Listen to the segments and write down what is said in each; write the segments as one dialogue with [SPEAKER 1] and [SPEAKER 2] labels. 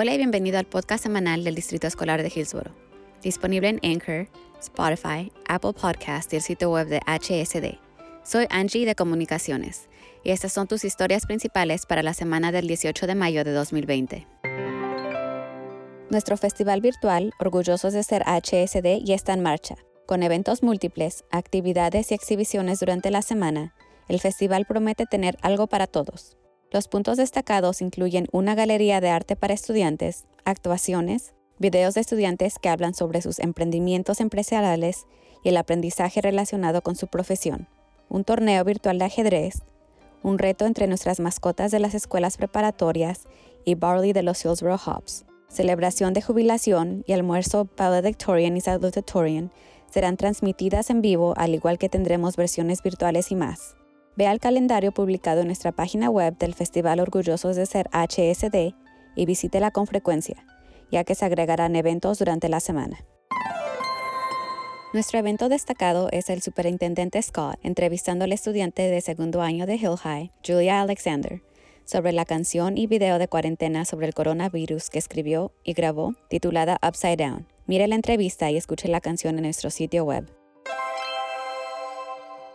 [SPEAKER 1] Hola y bienvenido al podcast semanal del Distrito Escolar de Hillsboro, disponible en Anchor, Spotify, Apple Podcast y el sitio web de HSD. Soy Angie de Comunicaciones y estas son tus historias principales para la semana del 18 de mayo de 2020. Nuestro festival virtual, orgullosos de ser HSD, ya está en marcha. Con eventos múltiples, actividades y exhibiciones durante la semana, el festival promete tener algo para todos. Los puntos destacados incluyen una galería de arte para estudiantes, actuaciones, videos de estudiantes que hablan sobre sus emprendimientos empresariales y el aprendizaje relacionado con su profesión, un torneo virtual de ajedrez, un reto entre nuestras mascotas de las escuelas preparatorias y Barley de los Hillsborough Hops, celebración de jubilación y almuerzo valedictorian y salutatorian serán transmitidas en vivo al igual que tendremos versiones virtuales y más. Vea el calendario publicado en nuestra página web del Festival Orgullosos de Ser HSD y visítela con frecuencia, ya que se agregarán eventos durante la semana. Nuestro evento destacado es el Superintendente Scott entrevistando al estudiante de segundo año de Hill High, Julia Alexander, sobre la canción y video de cuarentena sobre el coronavirus que escribió y grabó, titulada Upside Down. Mire la entrevista y escuche la canción en nuestro sitio web.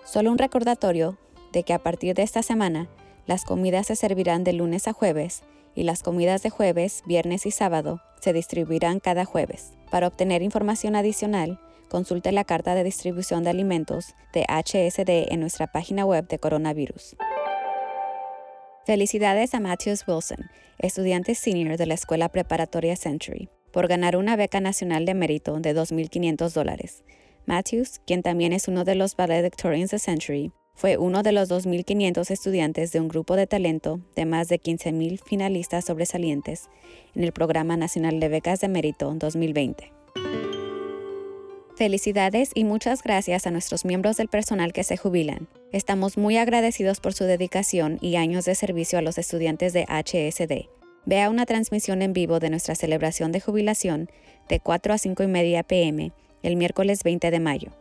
[SPEAKER 1] Solo un recordatorio de que a partir de esta semana, las comidas se servirán de lunes a jueves y las comidas de jueves, viernes y sábado se distribuirán cada jueves. Para obtener información adicional, consulte la carta de distribución de alimentos de HSD en nuestra página web de coronavirus. Felicidades a Matthews Wilson, estudiante senior de la Escuela Preparatoria Century por ganar una beca nacional de mérito de 2.500 dólares. Matthews, quien también es uno de los valedictorians de Century, fue uno de los 2.500 estudiantes de un grupo de talento de más de 15.000 finalistas sobresalientes en el Programa Nacional de Becas de Mérito 2020. Felicidades y muchas gracias a nuestros miembros del personal que se jubilan. Estamos muy agradecidos por su dedicación y años de servicio a los estudiantes de HSD. Vea una transmisión en vivo de nuestra celebración de jubilación de 4 a 5 y media pm el miércoles 20 de mayo.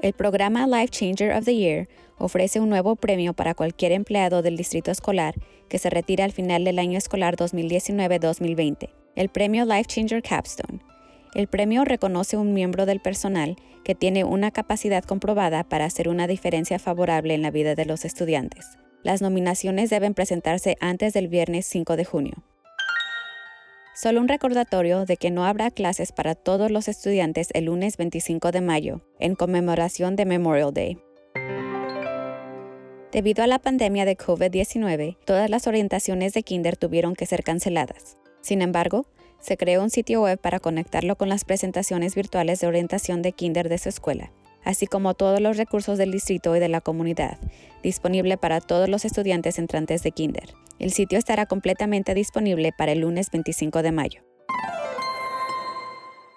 [SPEAKER 1] El programa Life Changer of the Year ofrece un nuevo premio para cualquier empleado del distrito escolar que se retira al final del año escolar 2019-2020, el premio Life Changer Capstone. El premio reconoce un miembro del personal que tiene una capacidad comprobada para hacer una diferencia favorable en la vida de los estudiantes. Las nominaciones deben presentarse antes del viernes 5 de junio. Solo un recordatorio de que no habrá clases para todos los estudiantes el lunes 25 de mayo, en conmemoración de Memorial Day. Debido a la pandemia de COVID-19, todas las orientaciones de Kinder tuvieron que ser canceladas. Sin embargo, se creó un sitio web para conectarlo con las presentaciones virtuales de orientación de Kinder de su escuela así como todos los recursos del distrito y de la comunidad, disponible para todos los estudiantes entrantes de Kinder. El sitio estará completamente disponible para el lunes 25 de mayo.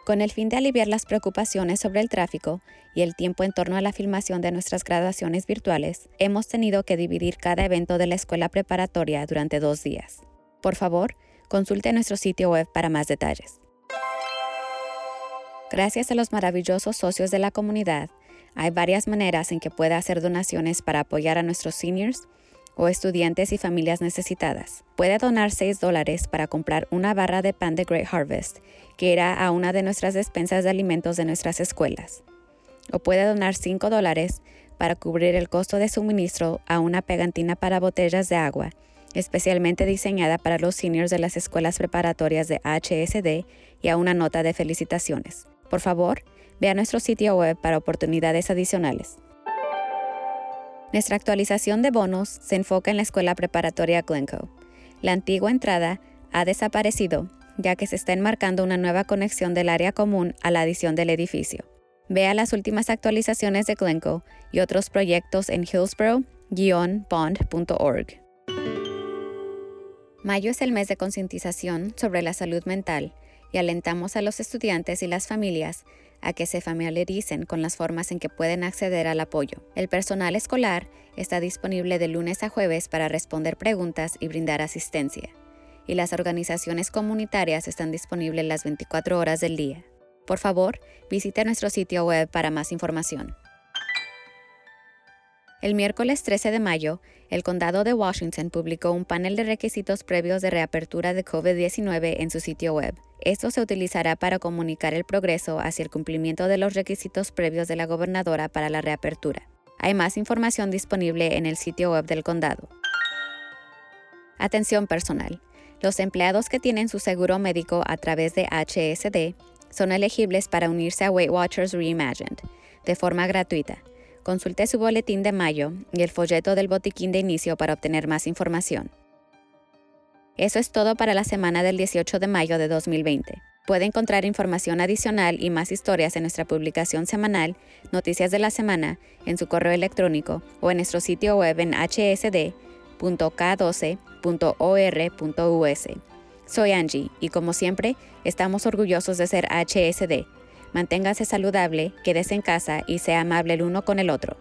[SPEAKER 1] Con el fin de aliviar las preocupaciones sobre el tráfico y el tiempo en torno a la filmación de nuestras graduaciones virtuales, hemos tenido que dividir cada evento de la escuela preparatoria durante dos días. Por favor, consulte nuestro sitio web para más detalles. Gracias a los maravillosos socios de la comunidad, hay varias maneras en que puede hacer donaciones para apoyar a nuestros seniors o estudiantes y familias necesitadas. Puede donar 6 dólares para comprar una barra de pan de Great Harvest, que irá a una de nuestras despensas de alimentos de nuestras escuelas. O puede donar 5 dólares para cubrir el costo de suministro a una pegantina para botellas de agua, especialmente diseñada para los seniors de las escuelas preparatorias de HSD y a una nota de felicitaciones. Por favor, vea nuestro sitio web para oportunidades adicionales. Nuestra actualización de bonos se enfoca en la escuela preparatoria Glencoe. La antigua entrada ha desaparecido ya que se está enmarcando una nueva conexión del área común a la adición del edificio. Vea las últimas actualizaciones de Glencoe y otros proyectos en hillsborough-bond.org. Mayo es el mes de concientización sobre la salud mental y alentamos a los estudiantes y las familias a que se familiaricen con las formas en que pueden acceder al apoyo. El personal escolar está disponible de lunes a jueves para responder preguntas y brindar asistencia, y las organizaciones comunitarias están disponibles las 24 horas del día. Por favor, visite nuestro sitio web para más información. El miércoles 13 de mayo, el condado de Washington publicó un panel de requisitos previos de reapertura de COVID-19 en su sitio web. Esto se utilizará para comunicar el progreso hacia el cumplimiento de los requisitos previos de la gobernadora para la reapertura. Hay más información disponible en el sitio web del condado. Atención personal. Los empleados que tienen su seguro médico a través de HSD son elegibles para unirse a Weight Watchers Reimagined de forma gratuita. Consulte su boletín de mayo y el folleto del botiquín de inicio para obtener más información. Eso es todo para la semana del 18 de mayo de 2020. Puede encontrar información adicional y más historias en nuestra publicación semanal, Noticias de la Semana, en su correo electrónico o en nuestro sitio web en hsd.k12.or.us. Soy Angie y como siempre, estamos orgullosos de ser HSD Manténgase saludable, quédese en casa y sea amable el uno con el otro.